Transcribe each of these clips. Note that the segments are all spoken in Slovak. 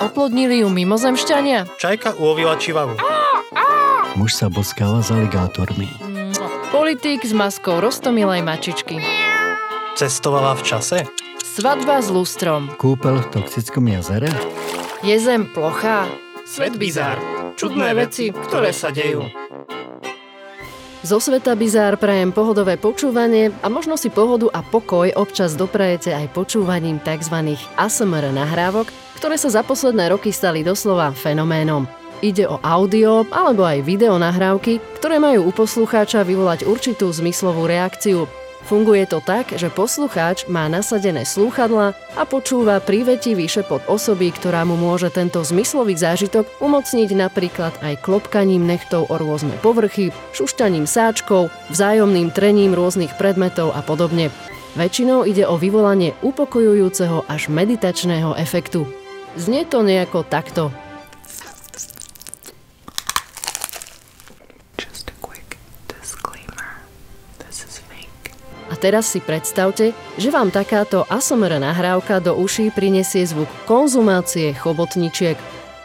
Oplodnili ju mimozemšťania? Čajka ulovila čivavu. Muž sa boskáva s aligátormi. Politík s maskou roztomilej mačičky. Cestovala v čase? Svadba s lustrom. Kúpel v toxickom jazere? Je zem plochá? Svet bizár. Čudné veci, ktoré sa dejú. Zo sveta bizár prajem pohodové počúvanie a možno si pohodu a pokoj občas doprajete aj počúvaním tzv. ASMR nahrávok, ktoré sa za posledné roky stali doslova fenoménom. Ide o audio alebo aj video nahrávky, ktoré majú u poslucháča vyvolať určitú zmyslovú reakciu, Funguje to tak, že poslucháč má nasadené slúchadla a počúva prívetivý šepot osoby, ktorá mu môže tento zmyslový zážitok umocniť napríklad aj klopkaním nechtov o rôzne povrchy, šušťaním sáčkov, vzájomným trením rôznych predmetov a podobne. Väčšinou ide o vyvolanie upokojujúceho až meditačného efektu. Znie to nejako takto. teraz si predstavte, že vám takáto ASMR nahrávka do uší prinesie zvuk konzumácie chobotničiek.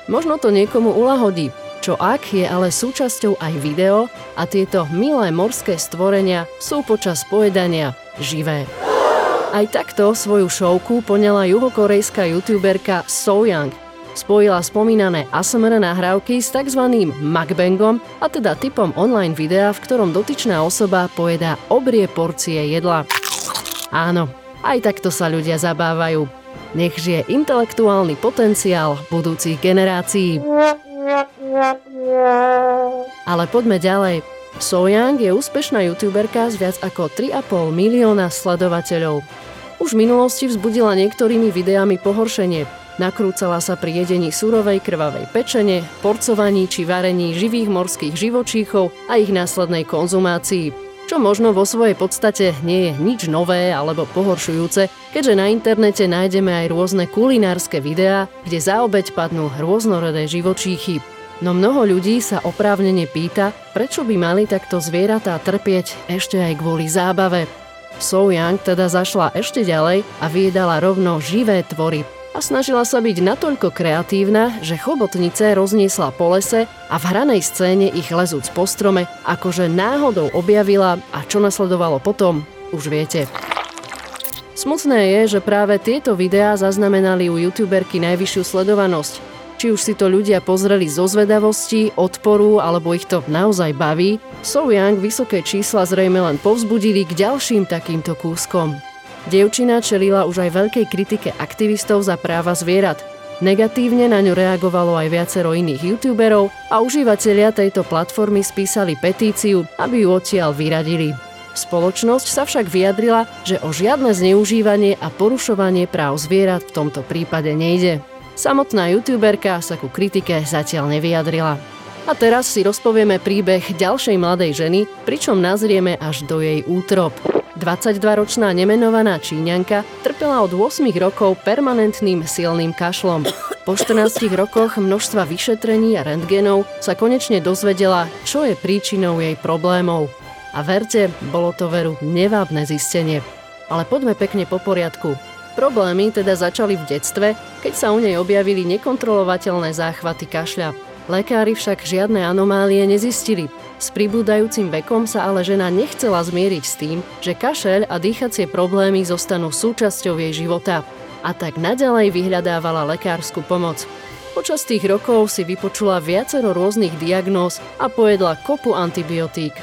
Možno to niekomu ulahodí, čo ak je ale súčasťou aj video a tieto milé morské stvorenia sú počas pojedania živé. Aj takto svoju šovku poňala juhokorejská youtuberka So Young – spojila spomínané ASMR nahrávky s tzv. mukbangom, a teda typom online videa, v ktorom dotyčná osoba pojedá obrie porcie jedla. Áno, aj takto sa ľudia zabávajú. Nech žije intelektuálny potenciál budúcich generácií. Ale poďme ďalej. Soyang je úspešná youtuberka s viac ako 3,5 milióna sledovateľov. Už v minulosti vzbudila niektorými videami pohoršenie, Nakrúcala sa pri jedení surovej krvavej pečene, porcovaní či varení živých morských živočíchov a ich následnej konzumácii. Čo možno vo svojej podstate nie je nič nové alebo pohoršujúce, keďže na internete nájdeme aj rôzne kulinárske videá, kde za obeď padnú rôznorodé živočíchy. No mnoho ľudí sa oprávnene pýta, prečo by mali takto zvieratá trpieť ešte aj kvôli zábave. So Yang teda zašla ešte ďalej a vyjedala rovno živé tvory, a snažila sa byť natoľko kreatívna, že chobotnice rozniesla po lese a v hranej scéne ich lezúc po strome akože náhodou objavila a čo nasledovalo potom, už viete. Smutné je, že práve tieto videá zaznamenali u youtuberky najvyššiu sledovanosť. Či už si to ľudia pozreli zo zvedavosti, odporu alebo ich to naozaj baví, So Young vysoké čísla zrejme len povzbudili k ďalším takýmto kúskom. Dievčina čelila už aj veľkej kritike aktivistov za práva zvierat. Negatívne na ňu reagovalo aj viacero iných youtuberov a užívateľia tejto platformy spísali petíciu, aby ju odtiaľ vyradili. Spoločnosť sa však vyjadrila, že o žiadne zneužívanie a porušovanie práv zvierat v tomto prípade nejde. Samotná youtuberka sa ku kritike zatiaľ nevyjadrila. A teraz si rozpovieme príbeh ďalšej mladej ženy, pričom nazrieme až do jej útrop. 22-ročná nemenovaná Číňanka trpela od 8 rokov permanentným silným kašlom. Po 14 rokoch množstva vyšetrení a rentgenov sa konečne dozvedela, čo je príčinou jej problémov. A verte, bolo to veru nevábne zistenie. Ale poďme pekne po poriadku. Problémy teda začali v detstve, keď sa u nej objavili nekontrolovateľné záchvaty kašľa. Lekári však žiadne anomálie nezistili. S pribúdajúcim vekom sa ale žena nechcela zmieriť s tým, že kašeľ a dýchacie problémy zostanú súčasťou jej života. A tak naďalej vyhľadávala lekárskú pomoc. Počas tých rokov si vypočula viacero rôznych diagnóz a pojedla kopu antibiotík.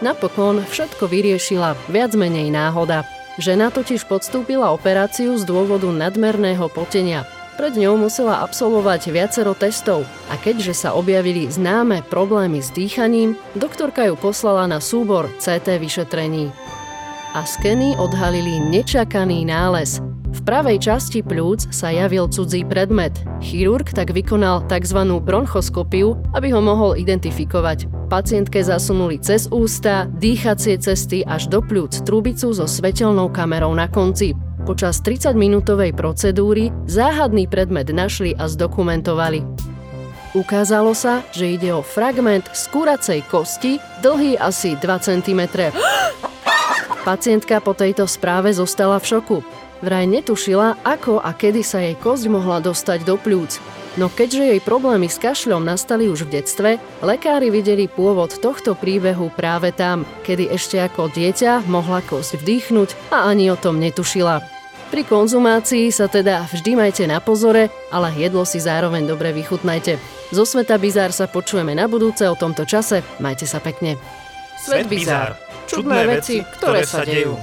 Napokon všetko vyriešila viac menej náhoda. Žena totiž podstúpila operáciu z dôvodu nadmerného potenia. Pred ňou musela absolvovať viacero testov a keďže sa objavili známe problémy s dýchaním, doktorka ju poslala na súbor CT vyšetrení. A skeny odhalili nečakaný nález. Pravej časti plúc sa javil cudzí predmet. Chirurg tak vykonal tzv. bronchoskopiu, aby ho mohol identifikovať. Pacientke zasunuli cez ústa, dýchacie cesty až do plúc trubicu so svetelnou kamerou na konci. Počas 30-minútovej procedúry záhadný predmet našli a zdokumentovali. Ukázalo sa, že ide o fragment skúracej kosti, dlhý asi 2 cm. Pacientka po tejto správe zostala v šoku. Vraj netušila, ako a kedy sa jej kosť mohla dostať do pľúc. No keďže jej problémy s kašľom nastali už v detstve, lekári videli pôvod tohto príbehu práve tam, kedy ešte ako dieťa mohla kosť vdýchnuť a ani o tom netušila. Pri konzumácii sa teda vždy majte na pozore, ale jedlo si zároveň dobre vychutnajte. Zo Sveta Bizár sa počujeme na budúce o tomto čase. Majte sa pekne. Svet Bizár. Čudné veci, ktoré sa dejú.